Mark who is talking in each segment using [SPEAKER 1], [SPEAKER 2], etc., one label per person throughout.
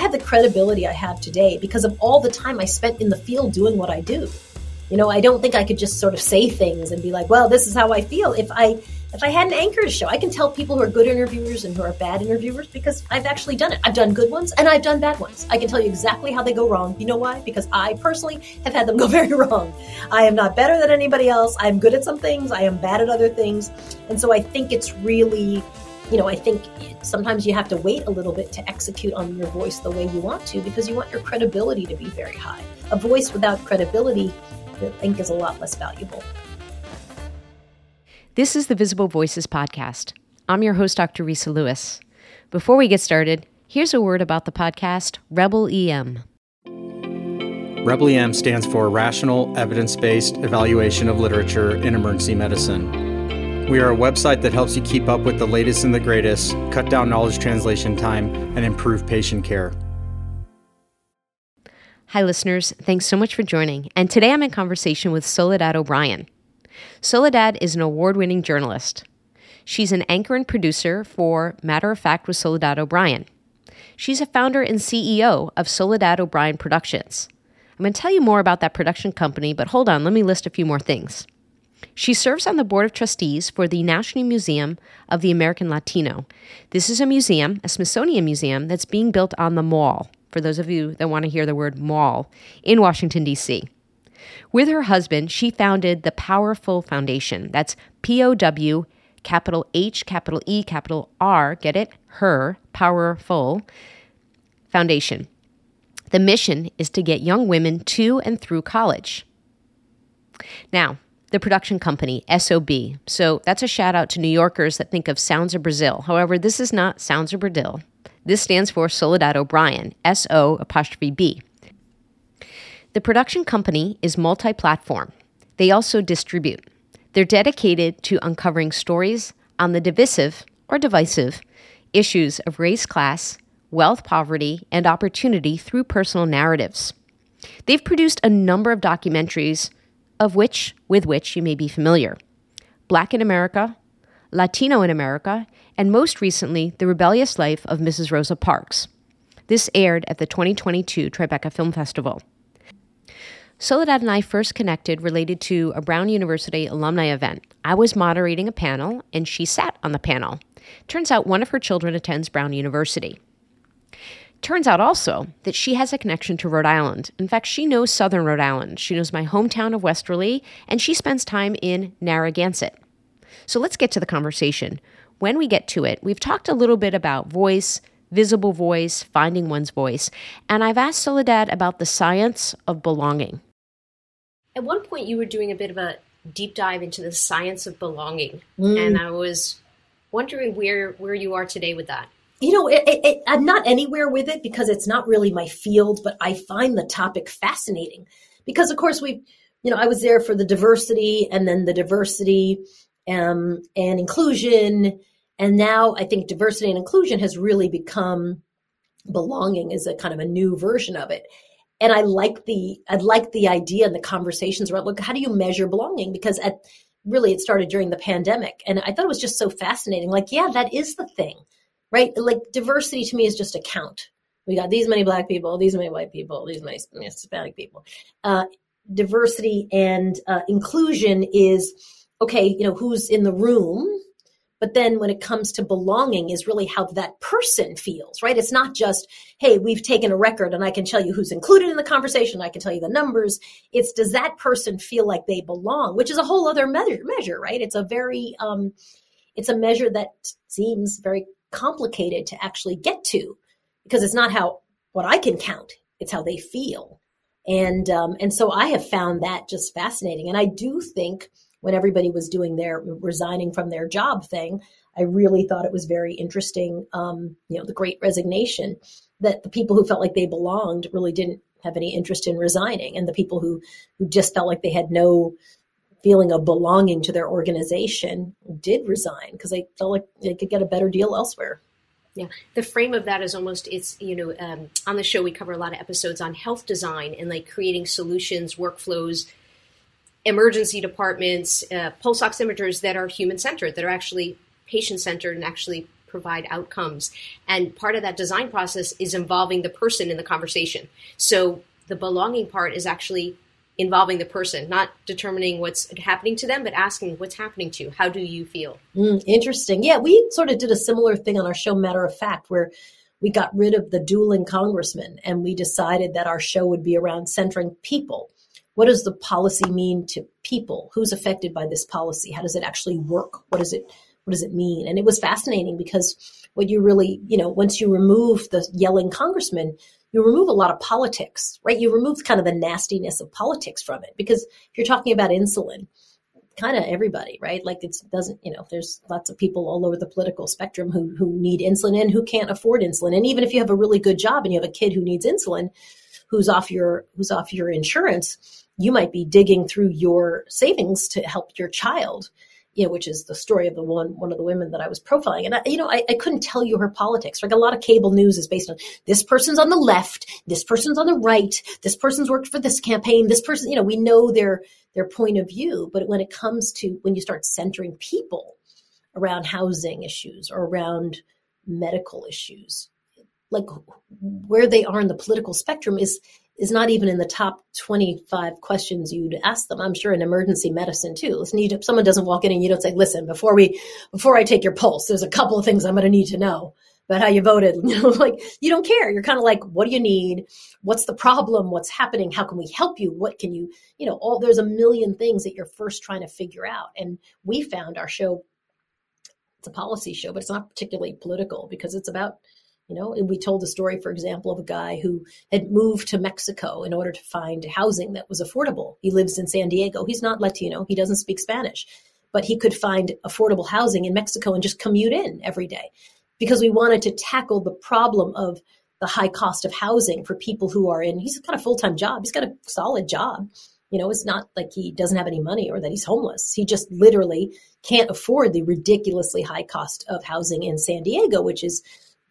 [SPEAKER 1] I have the credibility I have today because of all the time I spent in the field doing what I do. You know, I don't think I could just sort of say things and be like, well, this is how I feel. If I if I had an anchor show, I can tell people who are good interviewers and who are bad interviewers because I've actually done it. I've done good ones and I've done bad ones. I can tell you exactly how they go wrong. You know why? Because I personally have had them go very wrong. I am not better than anybody else. I'm good at some things, I am bad at other things. And so I think it's really, you know, I think sometimes you have to wait a little bit to execute on your voice the way you want to because you want your credibility to be very high. A voice without credibility, I think, is a lot less valuable.
[SPEAKER 2] This is the Visible Voices podcast. I'm your host, Dr. Risa Lewis. Before we get started, here's a word about the podcast Rebel EM.
[SPEAKER 3] Rebel EM stands for Rational Evidence Based Evaluation of Literature in Emergency Medicine. We are a website that helps you keep up with the latest and the greatest, cut down knowledge translation time, and improve patient care.
[SPEAKER 2] Hi, listeners. Thanks so much for joining. And today I'm in conversation with Soledad O'Brien. Soledad is an award winning journalist. She's an anchor and producer for Matter of Fact with Soledad O'Brien. She's a founder and CEO of Soledad O'Brien Productions. I'm going to tell you more about that production company, but hold on, let me list a few more things. She serves on the board of trustees for the National Museum of the American Latino. This is a museum, a Smithsonian museum, that's being built on the Mall, for those of you that want to hear the word mall, in Washington, D.C. With her husband, she founded the PowHERful Foundation. That's P O W, capital H, capital E, capital R, get it? Her, PowHERful Foundation. The mission is to get young women to and through college. Now, the production company, SOB. So that's a shout out to New Yorkers that think of Sounds of Brazil. However, this is not Sounds of Brazil. This stands for Soledad O'Brien, S O apostrophe B. The production company is multi platform. They also distribute. They're dedicated to uncovering stories on the divisive or divisive issues of race, class, wealth, poverty, and opportunity through personal narratives. They've produced a number of documentaries of which with which you may be familiar. Black in America, Latino in America, and most recently, The Rebellious Life of Mrs. Rosa Parks. This aired at the 2022 Tribeca Film Festival. Soledad and I first connected related to a Brown University alumni event. I was moderating a panel, and she sat on the panel. Turns out one of her children attends Brown University. Turns out also that she has a connection to Rhode Island. In fact, she knows Southern Rhode Island. She knows my hometown of Westerly, and she spends time in Narragansett. So let's get to the conversation. When we get to it, we've talked a little bit about voice, visible voice, finding one's voice, and I've asked Soledad about the science of belonging. At one point, you were doing a bit of a deep dive into the science of belonging, mm. and I was wondering where where you are today with that.
[SPEAKER 1] You know, it, it, I'm not anywhere with it because it's not really my field, but I find the topic fascinating. Because, of course, we, you know, I was there for the diversity and then the diversity um, and inclusion, and now I think diversity and inclusion has really become belonging is a kind of a new version of it. And I like the I like the idea and the conversations around look how do you measure belonging? Because at really it started during the pandemic. And I thought it was just so fascinating. Like yeah that is the thing right like diversity to me is just a count we got these many black people these many white people these many Hispanic people uh, diversity and uh, inclusion is okay you know who's in the room but then when it comes to belonging is really how that person feels, right? It's not just, hey, we've taken a record and I can tell you who's included in the conversation. I can tell you the numbers. It's does that person feel like they belong, which is a whole other measure, measure right? It's a very, um, it's a measure that seems very complicated to actually get to because it's not how what I can count. It's how they feel. And, um, and so I have found that just fascinating. And I do think when everybody was doing their resigning from their job thing, I really thought it was very interesting. Um, you know, the great resignation that the people who felt like they belonged really didn't have any interest in resigning, and the people who who just felt like they had no feeling of belonging to their organization did resign because they felt like they could get a better deal elsewhere.
[SPEAKER 2] Yeah, the frame of that is almost it's you know um, on the show we cover a lot of episodes on health design and like creating solutions, workflows emergency departments, uh, pulse oximeters that are human centered, that are actually patient centered and actually provide outcomes. And part of that design process is involving the person in the conversation. So the belonging part is actually involving the person, not determining what's happening to them, but asking what's happening to you. How do you feel?
[SPEAKER 1] Mm, interesting. Yeah, we sort of did a similar thing on our show, Matter of Fact, where we got rid of the dueling congressman and we decided that our show would be around centering people. What does the policy mean to people? Who's affected by this policy? How does it actually work? What does it what does it mean? And it was fascinating because what you really, you know, once you remove the yelling congressman, you remove a lot of politics, right? You remove kind of the nastiness of politics from it because if you're talking about insulin, kind of everybody, right? Like it doesn't, you know, there's lots of people all over the political spectrum who who need insulin and who can't afford insulin. And even if you have a really good job and you have a kid who needs insulin, who's off your who's off your insurance, you might be digging through your savings to help your child you know, which is the story of the one one of the women that I was profiling. And I, you know, I, I couldn't tell you her politics. Like a lot of cable news is based on this person's on the left, this person's on the right, this person's worked for this campaign, this person, you know, we know their their point of view. But when it comes to when you start centering people around housing issues or around medical issues, like where they are in the political spectrum is is not even in the top 25 questions you'd ask them. I'm sure in emergency medicine too. Listen, you, if someone doesn't walk in and you don't say, listen, before we, before I take your pulse, there's a couple of things I'm going to need to know about how you voted. You like you don't care. You're kind of like, what do you need? What's the problem? What's happening? How can we help you? What can you, you know, all there's a million things that you're first trying to figure out. And we found our show, it's a policy show, but it's not particularly political because it's about you know, we told the story, for example, of a guy who had moved to Mexico in order to find housing that was affordable. He lives in San Diego. He's not Latino. He doesn't speak Spanish, but he could find affordable housing in Mexico and just commute in every day because we wanted to tackle the problem of the high cost of housing for people who are in, he's got a full time job. He's got a solid job. You know, it's not like he doesn't have any money or that he's homeless. He just literally can't afford the ridiculously high cost of housing in San Diego, which is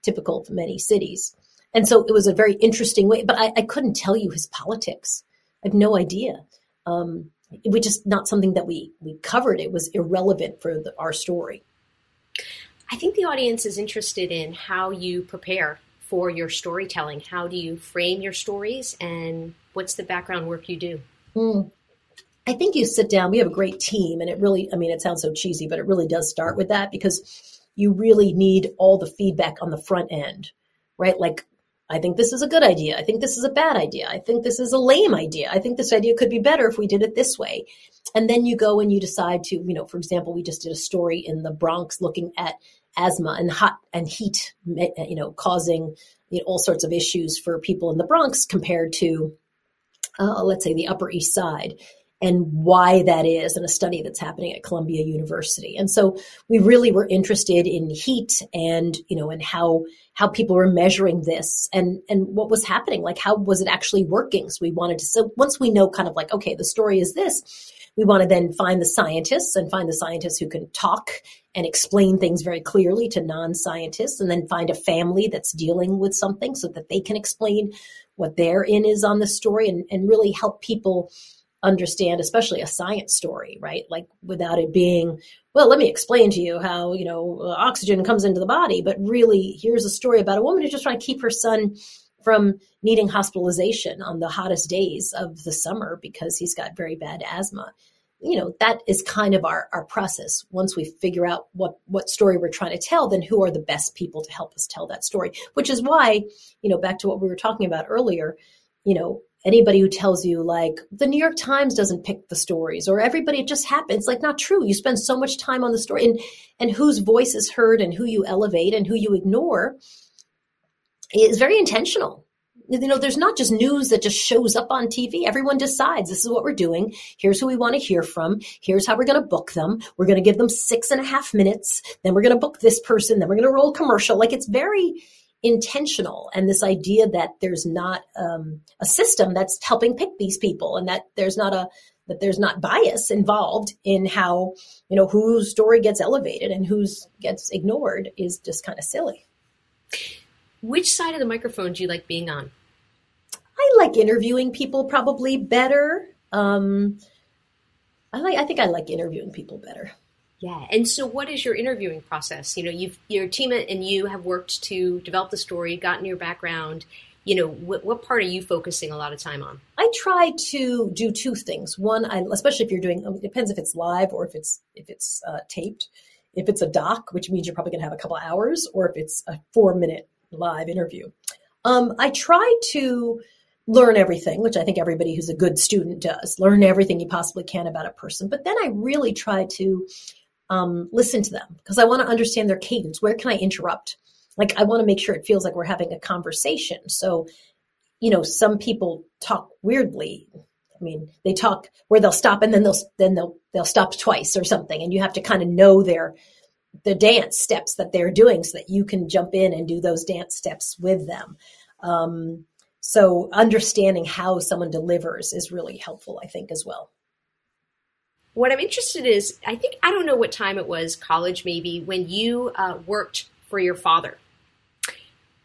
[SPEAKER 1] typical of many cities. And so it was a very interesting way, but I, I couldn't tell you his politics. I have no idea. Um, it was just not something that we, we covered. It was irrelevant for the, our story.
[SPEAKER 2] I think the audience is interested in how you prepare for your storytelling. How do you frame your stories and what's the background work you do?
[SPEAKER 1] Mm. I think you sit down, we have a great team, and it really, I mean, it sounds so cheesy, but it really does start with that because you really need all the feedback on the front end, right? Like, I think this is a good idea. I think this is a bad idea. I think this is a lame idea. I think this idea could be better if we did it this way. And then you go and you decide to, you know, for example, we just did a story in the Bronx looking at asthma and hot and heat, you know, causing you know, all sorts of issues for people in the Bronx compared to, uh, let's say, the Upper East Side and why that is in a study that's happening at Columbia University. And so we really were interested in heat and, you know, and how, how people were measuring this and, and what was happening. Like, how was it actually working? So we wanted to, so once we know kind of like, okay, the story is this, we want to then find the scientists and find the scientists who can talk and explain things very clearly to non-scientists and then find a family that's dealing with something so that they can explain what their in is on the story and, and really help people understand especially a science story right? Like without it being well let me explain to you how you know oxygen comes into the body but really here's a story about a woman who's just trying to keep her son from needing hospitalization on the hottest days of the summer because he's got very bad asthma. You know that is kind of our, our process. Once we figure out what what story we're trying to tell then who are the best people to help us tell that story? Which is why you know back to what we were talking about earlier you know anybody who tells you like the New York Times doesn't pick the stories or everybody it just happens like not true. You spend so much time on the story and and whose voice is heard and who you elevate and who you ignore is very intentional. You know there's not just news that just shows up on TV everyone decides this is what we're doing. Here's who we want to hear from. Here's how we're going to book them. We're going to give them six and a half minutes. Then we're going to book this person. Then we're going to roll commercial. Like it's very intentional and this idea that there's not um, a system that's helping pick these people and that there's not a that there's not bias involved in how you know whose story gets elevated and whose gets ignored is just kind of silly.
[SPEAKER 2] Which side of the microphone do you like being on?
[SPEAKER 1] I like interviewing people probably better um, i like i think i like interviewing people better
[SPEAKER 2] Yeah. And so, what is your interviewing process? You know, you've your team and you have worked to develop the story, gotten your background. You know, what, what part are you focusing a lot of time on?
[SPEAKER 1] I try to do two things. One, I, especially if you're doing, it depends if it's live or if it's if it's uh, taped. If it's a doc, which means you're probably going to have a couple hours, or if it's a four minute live interview. Um, I try to learn everything, which I think everybody who's a good student does. Learn everything you possibly can about a person. But then I really try to um, listen to them because I want to understand their cadence. Where can I interrupt? Like, I want to make sure it feels like we're having a conversation. So, you know, some people talk weirdly. I mean, they talk where they'll stop and then they'll then they'll they'll stop twice or something, and you have to kind of know their the dance steps that they're doing so that you can jump in and do those dance steps with them. Um, so understanding how someone delivers is really helpful, I think, as well
[SPEAKER 2] what I'm interested in is I think I don't know what time it was, college maybe, when you uh, worked for your father.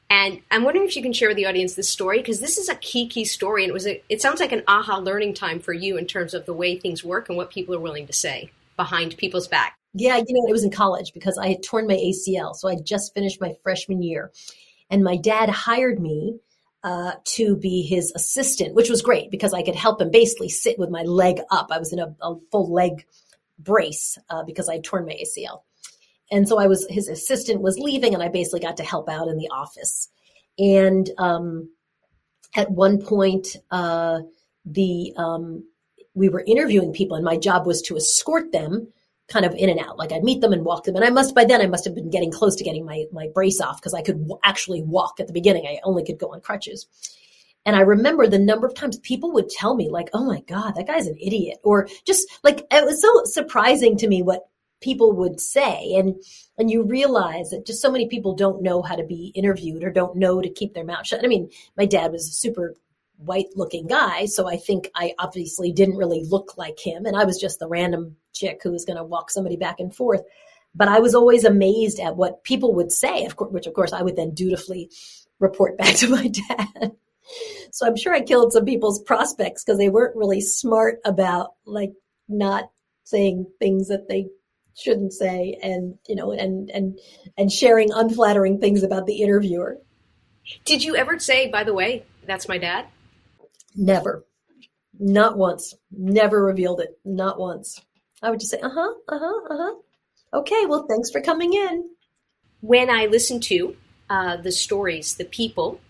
[SPEAKER 2] And I'm wondering if you can share with the audience this story because this is a key key story, and it was a, it sounds like an aha learning time for you in terms of the way things work and what people are willing to say behind people's back.
[SPEAKER 1] Yeah, you know, it was in college because I had torn my ACL, so I just finished my freshman year, and my dad hired me uh, to be his assistant, which was great because I could help him basically sit with my leg up. I was in a, a full leg brace uh, because I torn my ACL. And so I was, his assistant was leaving and I basically got to help out in the office. And um, at one point, uh, the, um, we were interviewing people and my job was to escort them kind of in and out. Like I'd meet them and walk them. And I must, by then I must have been getting close to getting my, my brace off because I could w- actually walk at the beginning. I only could go on crutches. And I remember the number of times people would tell me like, Oh my God, that guy's an idiot. Or just like, it was so surprising to me what people would say. And, and you realize that just so many people don't know how to be interviewed or don't know to keep their mouth shut. I mean, my dad was super white looking guy. So I think I obviously didn't really look like him. And I was just the random chick who was going to walk somebody back and forth. But I was always amazed at what people would say, of course, which of course I would then dutifully report back to my dad. so I'm sure I killed some people's prospects because they weren't really smart about like not saying things that they shouldn't say and you know and and and sharing unflattering things about the interviewer.
[SPEAKER 2] Did you ever say, by the way, that's my dad?
[SPEAKER 1] Never. Not once. Never revealed it. Not once. I would just say, uh huh, uh huh, uh huh. Okay, well, thanks for coming in.
[SPEAKER 2] When I listen to uh, the stories, the people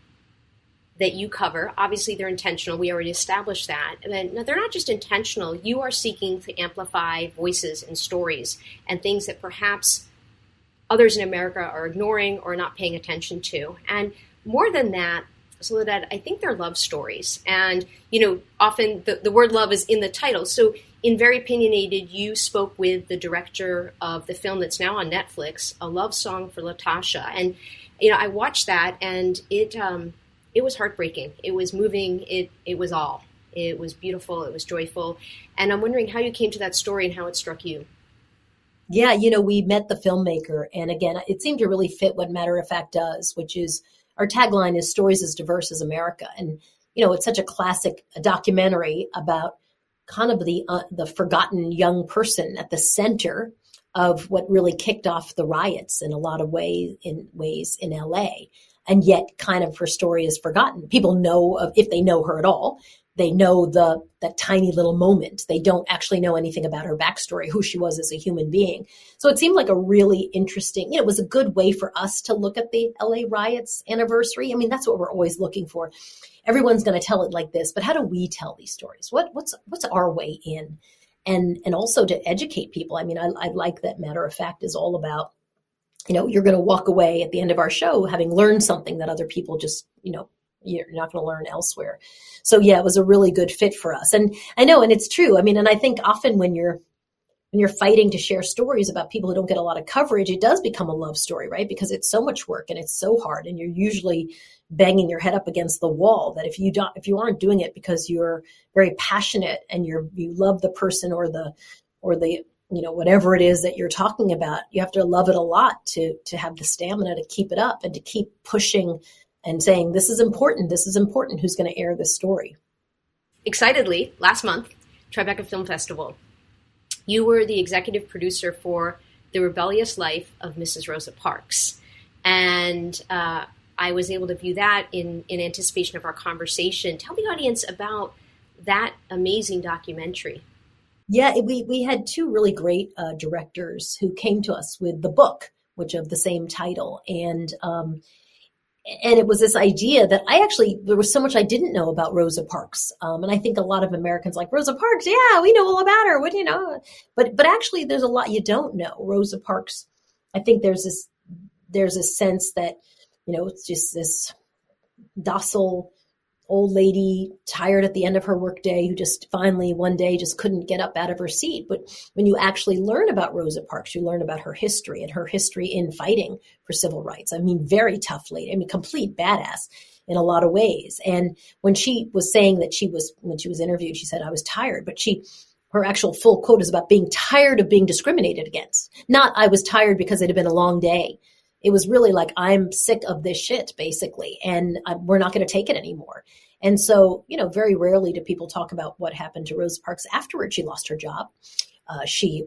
[SPEAKER 2] that you cover, obviously they're intentional. We already established that. And they're not just intentional. You are seeking to amplify voices and stories and things that perhaps others in America are ignoring or not paying attention to. And more than that, Soledad, I think they're love stories. And, you know, often the, the word love is in the title. So in Very Opinionated, you spoke with the director of the film that's now on Netflix, A Love Song for Latasha. And, you know, I watched that and it, um, it was heartbreaking. It was moving. It, it was all. It was beautiful. It was joyful. And I'm wondering how you came to that story and how it struck you.
[SPEAKER 1] Yeah, you know, we met the filmmaker, and again, it seemed to really fit what Matter of Fact does, which is our tagline is stories as diverse as America. And, you know, it's such a classic documentary about kind of the, uh, the forgotten young person at the center of what really kicked off the riots in a lot of ways in ways in LA. And yet kind of her story is forgotten. People know of, if they know her at all, they know the that tiny little moment. They don't actually know anything about her backstory, who she was as a human being. So it seemed like a really interesting, you know, it was a good way for us to look at the LA riots anniversary. I mean, that's what we're always looking for. Everyone's going to tell it like this, but how do we tell these stories? What what's what's our way in? And and also to educate people. I mean, I, I like that matter of fact is all about you know, you're going to walk away at the end of our show having learned something that other people just, you know, you're not going to learn elsewhere. So yeah, it was a really good fit for us. And I know, and it's true. I mean, and I think often when you're when you're fighting to share stories about people who don't get a lot of coverage, it does become a love story, right? Because it's so much work and it's so hard, and you're usually banging your head up against the wall. That if you don't, if you aren't doing it because you're very passionate and you're you love the person or the or the you know whatever it is that you're talking about, you have to love it a lot to to have the stamina to keep it up and to keep pushing and saying, this is important, this is important, who's going to air this story.
[SPEAKER 2] Excitedly, last month, Tribeca Film Festival. You were the executive producer for The Rebellious Life of Mrs. Rosa Parks. And uh, I was able to view that in, in anticipation of our conversation. Tell the audience about that amazing documentary.
[SPEAKER 1] Yeah, we, we had two really great uh, directors who came to us with the book, which of the same title. And um, and it was this idea that I actually there was so much I didn't know about Rosa Parks, um, and I think a lot of Americans like Rosa Parks. Yeah, we know all about her. What do you know? But but actually, there's a lot you don't know. Rosa Parks. I think there's this there's a sense that you know it's just this docile old lady tired at the end of her workday who just finally one day just couldn't get up out of her seat. But when you actually learn about Rosa Parks, you learn about her history and her history in fighting for civil rights. I mean, very tough lady. I mean, complete badass in a lot of ways. And when she was saying that she was, when she was interviewed, she said, I was tired, but she, her actual full quote is about being tired of being discriminated against. Not I was tired because it had been a long day. It was really like, I'm sick of this shit, basically, and I, we're not going to take it anymore. And so, you know, very rarely do people talk about what happened to Rosa Parks afterwards. She lost her job. Uh, she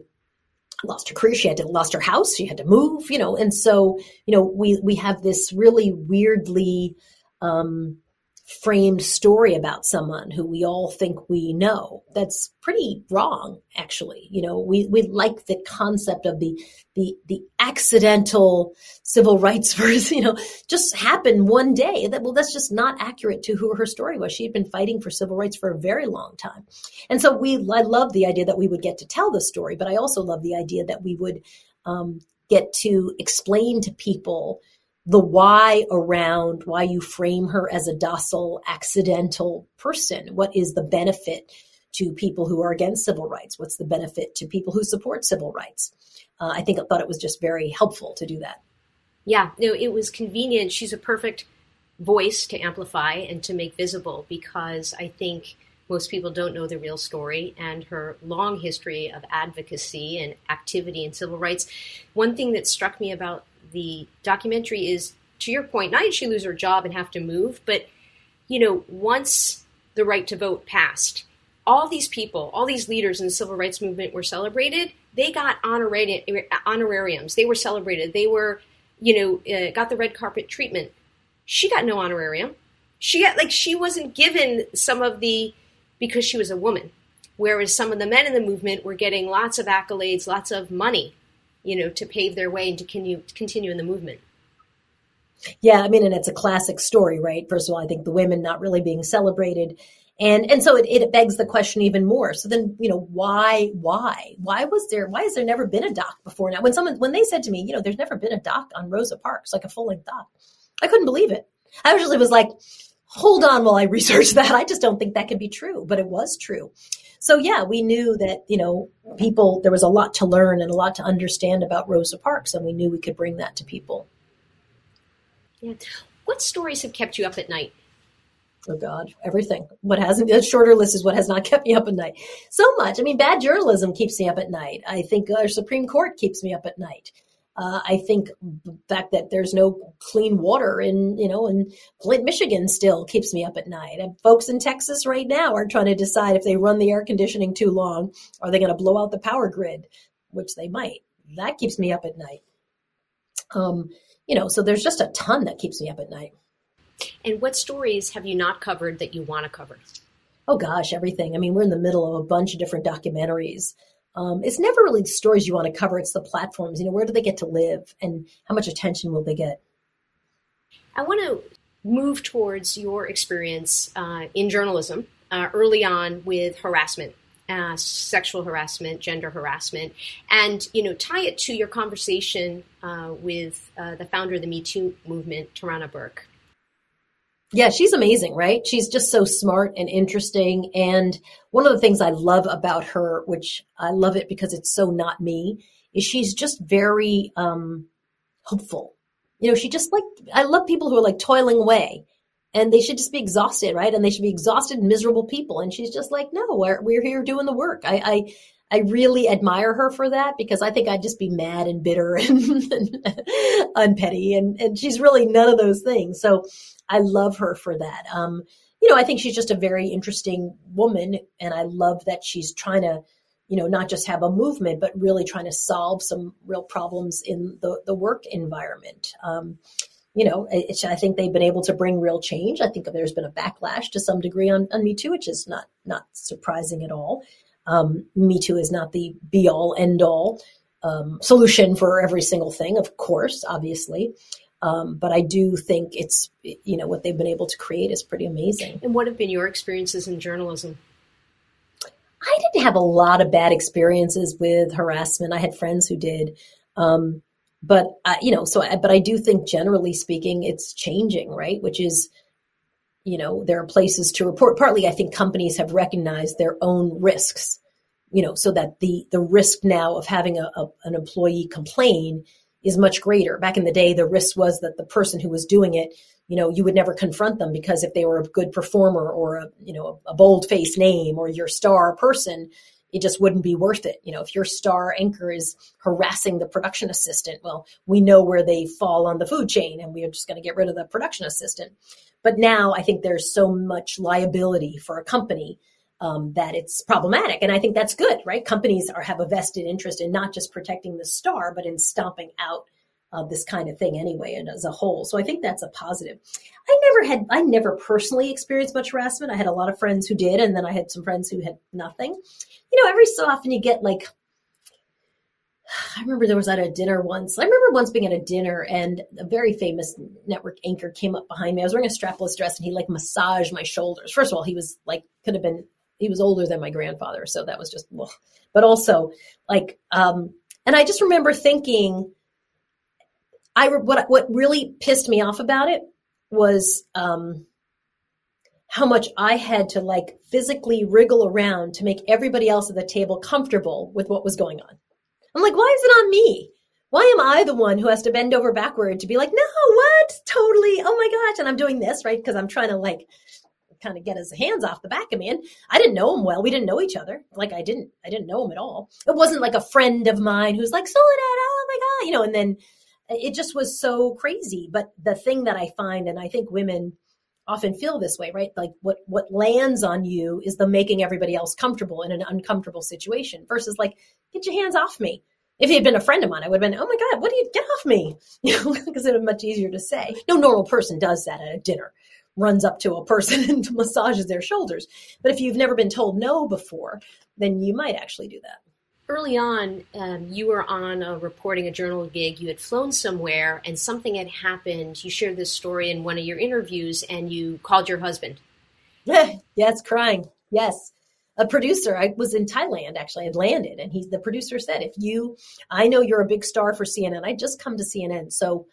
[SPEAKER 1] lost her career. She had to lost her house. She had to move, you know, and so, you know, we, we have this really weirdly, um, framed story about someone who we all think we know. That's pretty wrong, actually. You know, we, we like the concept of the, the, the accidental civil rights versus, you know, just happened one day. That, well, that's just not accurate to who her story was. She had been fighting for civil rights for a very long time. And so we, I love the idea that we would get to tell the story, but I also love the idea that we would, um, get to explain to people the why around why you frame her as a docile, accidental person. What is the benefit to people who are against civil rights? What's the benefit to people who support civil rights? Uh, I think I thought it was just very helpful to do that.
[SPEAKER 2] Yeah, no, it was convenient. She's a perfect voice to amplify and to make visible because I think most people don't know the real story and her long history of advocacy and activity in civil rights. One thing that struck me about the documentary is to your point, not did she lose her job and have to move, but you know, once the right to vote passed, all these people, all these leaders in the civil rights movement were celebrated. They got honorari- honorariums. They were celebrated. They were, you know, uh, got the red carpet treatment. She got no honorarium. She got like she wasn't given some of the because she was a woman, whereas some of the men in the movement were getting lots of accolades, lots of money you know, to pave their way and to continue, continue in the movement.
[SPEAKER 1] Yeah, I mean, and it's a classic story, right? First of all, I think the women not really being celebrated. And and so it, it begs the question even more. So then, you know, why, why? Why was there why has there never been a doc before now? When someone when they said to me, you know, there's never been a doc on Rosa Parks, like a full length doc, I couldn't believe it. I actually was like, hold on while I research that. I just don't think that can be true, but it was true. So yeah, we knew that, you know, people, there was a lot to learn and a lot to understand about Rosa Parks, and we knew we could bring that to people.
[SPEAKER 2] Yeah. What stories have kept you up at night?
[SPEAKER 1] Oh God, everything. What hasn't, a shorter list is what has not kept me up at night. So much. I mean, bad journalism keeps me up at night. I think our Supreme Court keeps me up at night. Uh, I think the fact that there's no clean water in, you know, in Flint, Michigan still keeps me up at night. And folks in Texas right now are trying to decide if they run the air conditioning too long, are they going to blow out the power grid, which they might. That keeps me up at night. Um, you know, so there's just a ton that keeps me up at night.
[SPEAKER 2] And what stories have you not covered that you want to cover?
[SPEAKER 1] Oh gosh, everything. I mean, we're in the middle of a bunch of different documentaries um, it's never really the stories you want to cover. It's the platforms. You know, where do they get to live, and how much attention will they get?
[SPEAKER 2] I want to move towards your experience uh, in journalism uh, early on with harassment, uh, sexual harassment, gender harassment, and you know tie it to your conversation uh, with uh, the founder of the Me Too movement, Tarana Burke.
[SPEAKER 1] Yeah, she's amazing, right? She's just so smart and interesting. And one of the things I love about her, which I love it because it's so not me, is she's just very um, hopeful. You know, she just like, I love people who are like toiling away and they should just be exhausted, right? And they should be exhausted, miserable people. And she's just like, no, we're, we're here doing the work. I, I, I really admire her for that because I think I'd just be mad and bitter and, and, petty. And, and she's really none of those things. So I love her for that. Um, you know, I think she's just a very interesting woman, and I love that she's trying to you know, not just have a movement, but really trying to solve some real problems in the, the work environment. Um, you know, I think they've been able to bring real change. I think there's been a backlash to some degree on, on Me Too, which is not not surprising at all. Um, Me Too is not the be all end all um, solution for every single thing, of course, obviously. Um, but I do think it's, you know, what they've been able to create is pretty amazing.
[SPEAKER 2] And what have been your experiences in journalism?
[SPEAKER 1] I didn't have a lot of bad experiences with harassment. I had friends who did. Um, but, uh, you know, so, I, but I do think generally speaking, it's changing, right? Which is, you know, there are places to report. Partly, I think companies have recognized their own risks, you know, so that the, the risk now of having a, a an employee complain is much greater. Back in the day, the risk was that the person who was doing it, you know, you would never confront them because if they were a good performer or a, you know, a bold face name or your star person, it just wouldn't be worth it. You know, if your star anchor is harassing the production assistant, well, we know where they fall on the food chain and we are just going to get rid of the production assistant. But now I think there's so much liability for a company um, that it's problematic. And I think that's good, right? Companies are have a vested interest in not just protecting the star, but in stomping out uh, this kind of thing anyway, and as a whole. So I think that's a positive. I never had, I never personally experienced much harassment. I had a lot of friends who did, and then I had some friends who had nothing. You know, every so often you get like, I remember there was at a dinner once. I remember once being at a dinner and a very famous network anchor came up behind me. I was wearing a strapless dress and he like massaged my shoulders. First of all, he was like, could have been he was older than my grandfather, so that was just. Ugh. But also, like, um, and I just remember thinking, I what what really pissed me off about it was um, how much I had to like physically wriggle around to make everybody else at the table comfortable with what was going on. I'm like, why is it on me? Why am I the one who has to bend over backward to be like, no, what? Totally. Oh my gosh. And I'm doing this, right? Because I'm trying to like kind of get his hands off the back of me. And I didn't know him well. We didn't know each other. Like I didn't, I didn't know him at all. It wasn't like a friend of mine who's like, Soledad, oh my God, you know, and then it just was so crazy. But the thing that I find, and I think women often feel this way, right? Like what, what lands on you is the making everybody else comfortable in an uncomfortable situation versus like, get your hands off me if he had been a friend of mine, I would have been, oh my God, what do you get off me? Because it was much easier to say. No normal person does that at a dinner runs up to a person and massages their shoulders. But if you've never been told no before, then you might actually do that.
[SPEAKER 2] Early on, um, you were on a reporting a journal gig. You had flown somewhere and something had happened. You shared this story in one of your interviews and you called your husband.
[SPEAKER 1] yes, crying. Yes. A producer, I was in Thailand actually, I had landed, and he, the producer said, If you, I know you're a big star for CNN, I just come to CNN. So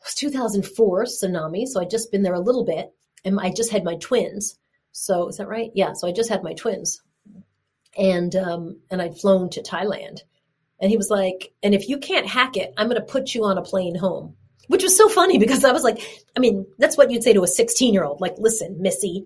[SPEAKER 1] It was 2004 tsunami. So I'd just been there a little bit and I just had my twins. So is that right? Yeah. So I just had my twins and, um, and I'd flown to Thailand and he was like, and if you can't hack it, I'm going to put you on a plane home, which was so funny because I was like, I mean, that's what you'd say to a 16 year old. Like, listen, Missy,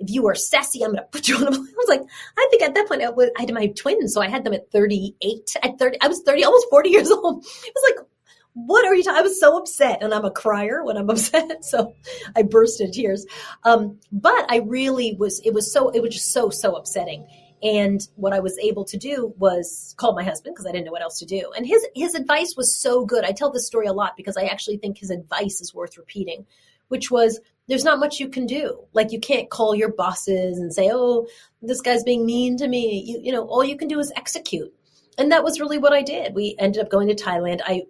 [SPEAKER 1] if you are sassy, I'm going to put you on a plane. I was like, I think at that point I, was, I had my twins. So I had them at 38 at 30. I was 30, almost 40 years old. It was like, what are you talking? I was so upset and I'm a crier when I'm upset. So I burst into tears. Um, but I really was, it was so, it was just so, so upsetting. And what I was able to do was call my husband because I didn't know what else to do. And his, his advice was so good. I tell this story a lot because I actually think his advice is worth repeating, which was there's not much you can do. Like you can't call your bosses and say, "Oh, this guy's being mean to me." You, you know, all you can do is execute. And that was really what I did. We ended up going to Thailand. I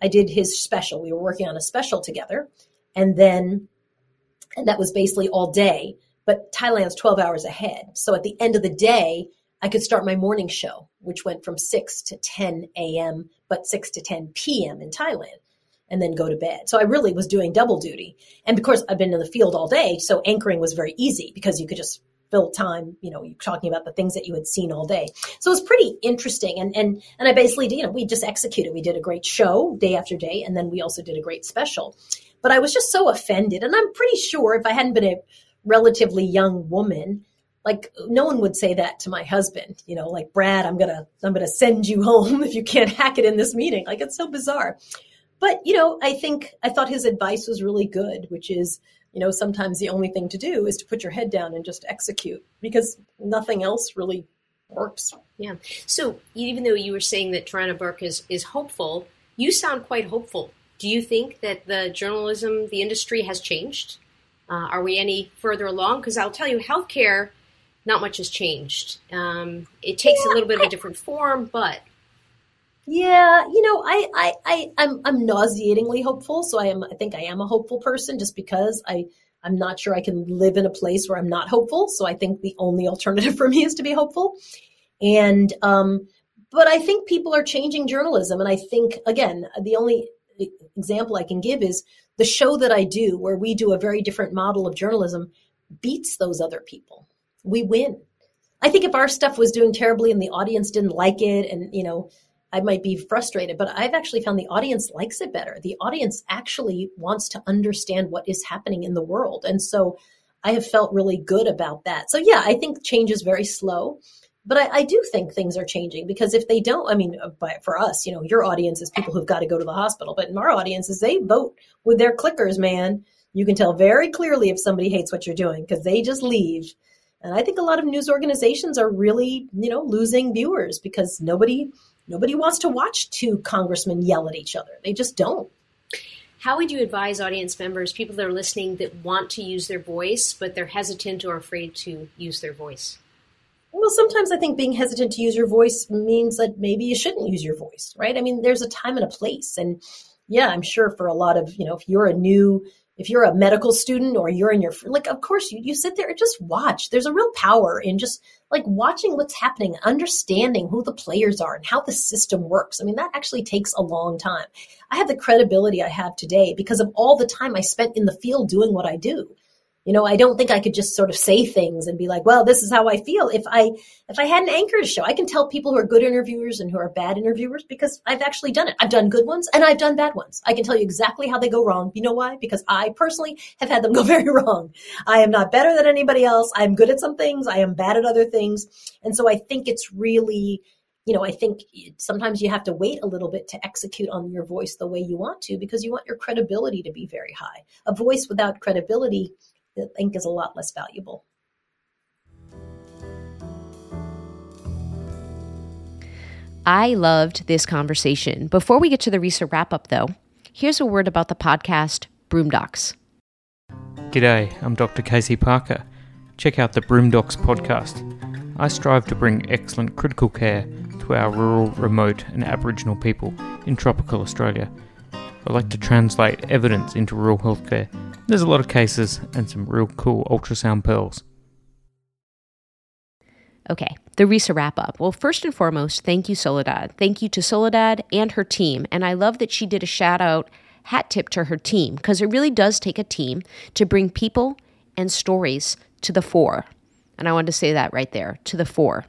[SPEAKER 1] I did his special. We were working on a special together. And then, and that was basically all day. But Thailand's 12 hours ahead. So at the end of the day, I could start my morning show, which went from 6 to 10 a.m., but 6 to 10 p.m. in Thailand, and then go to bed. So I really was doing double duty. And because I've been in the field all day, so anchoring was very easy because you could just fill time, you know, you're talking about the things that you had seen all day. So it was pretty interesting. And, and, and I basically, you know, we just executed. We did a great show day after day. And then we also did a great special. But I was just so offended. And I'm pretty sure if I hadn't been a relatively young woman, like no one would say that to my husband, you know, like Brad, I'm to, I'm to send you home if you can't hack it in this meeting. Like it's so bizarre. But, you know, I think I thought his advice was really good, which is, you know, sometimes the only thing to do is to put your head down and just execute because nothing else really works.
[SPEAKER 2] Yeah. So even though you were saying that Tarana Burke is, is hopeful, you sound quite hopeful. Do you think that the journalism, the industry has changed? Uh, are we any further along? Because I'll tell you, healthcare, not much has changed. Um, it takes yeah, a little bit of a different form, but
[SPEAKER 1] yeah, you know, I, I, I, I'm, I'm nauseatingly hopeful. So I am, I think I am a hopeful person just because I, I'm not sure I can live in a place where I'm not hopeful. So I think the only alternative for me is to be hopeful. And, um, but I think people are changing journalism. And I think, again, the only example I can give is the show that I do, where we do a very different model of journalism, beats those other people. We win. I think if our stuff was doing terribly and the audience didn't like it and, you know, I might be frustrated, but I've actually found the audience likes it better. The audience actually wants to understand what is happening in the world. And so I have felt really good about that. So yeah, I think change is very slow, but I, I do think things are changing because if they don't, I mean, uh, for us, you know, your audience is people who've got to go to the hospital, but in our audiences, they vote with their clickers, man. You can tell very clearly if somebody hates what you're doing because they just leave. And I think a lot of news organizations are really, you know, losing viewers because nobody Nobody wants to watch two congressmen yell at each other. They just don't.
[SPEAKER 2] How would you advise audience members, people that are listening that want to use their voice, but they're hesitant or afraid to use their voice?
[SPEAKER 1] Well, sometimes I think being hesitant to use your voice means that maybe you shouldn't use your voice, right? I mean, there's a time and a place. And yeah, I'm sure for a lot of, you know, if you're a new if you're a medical student or you're in your like of course you, you sit there and just watch there's a real power in just like watching what's happening understanding who the players are and how the system works i mean that actually takes a long time i have the credibility i have today because of all the time i spent in the field doing what i do you know, I don't think I could just sort of say things and be like, well, this is how I feel. If I if I had an anchor to show, I can tell people who are good interviewers and who are bad interviewers because I've actually done it. I've done good ones and I've done bad ones. I can tell you exactly how they go wrong. You know why? Because I personally have had them go very wrong. I am not better than anybody else. I'm good at some things. I am bad at other things. And so I think it's really you know, I think sometimes you have to wait a little bit to execute on your voice the way you want to because you want your credibility to be very high. A voice without credibility I think is a lot less valuable.
[SPEAKER 2] I loved this conversation. Before we get to the Risa wrap up, though, here's a word about the podcast Broome Docs.
[SPEAKER 4] G'day, I'm Dr. Casey Parker. Check out the Broome Docs podcast. I strive to bring excellent critical care to our rural, remote, and Aboriginal people in tropical Australia. I like to translate evidence into rural healthcare there's a lot of cases and some real cool ultrasound pearls.
[SPEAKER 2] Okay, the Risa wrap up. Well, first and foremost, thank you, Soledad. Thank you to Soledad and her team. And I love that she did a shout out hat tip to her team because it really does take a team to bring people and stories to the fore. And I wanted to say that right there to the fore.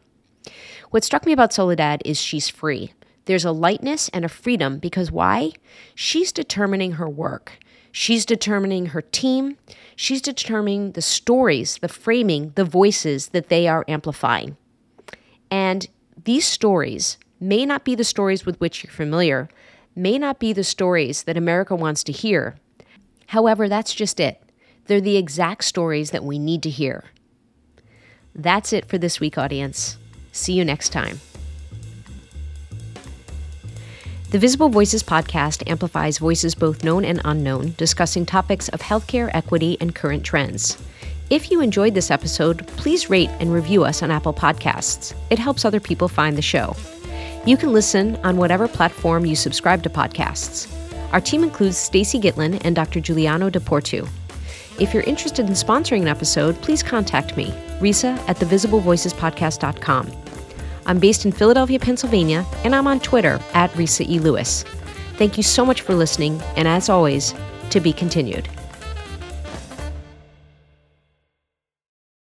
[SPEAKER 2] What struck me about Soledad is she's free. There's a lightness and a freedom because why? She's determining her work. She's determining her team. She's determining the stories, the framing, the voices that they are amplifying. And these stories may not be the stories with which you're familiar, may not be the stories that America wants to hear. However, that's just it. They're the exact stories that we need to hear. That's it for this week, audience. See you next time. The Visible Voices podcast amplifies voices both known and unknown, discussing topics of healthcare equity and current trends. If you enjoyed this episode, please rate and review us on Apple Podcasts. It helps other people find the show. You can listen on whatever platform you subscribe to podcasts. Our team includes Stacy Gitlin and Dr. Giuliano DePortu. If you're interested in sponsoring an episode, please contact me, Risa at thevisiblevoicespodcast.com. I'm based in Philadelphia, Pennsylvania, and I'm on Twitter at Risa E. Lewis. Thank you so much for listening, and as always, to be continued.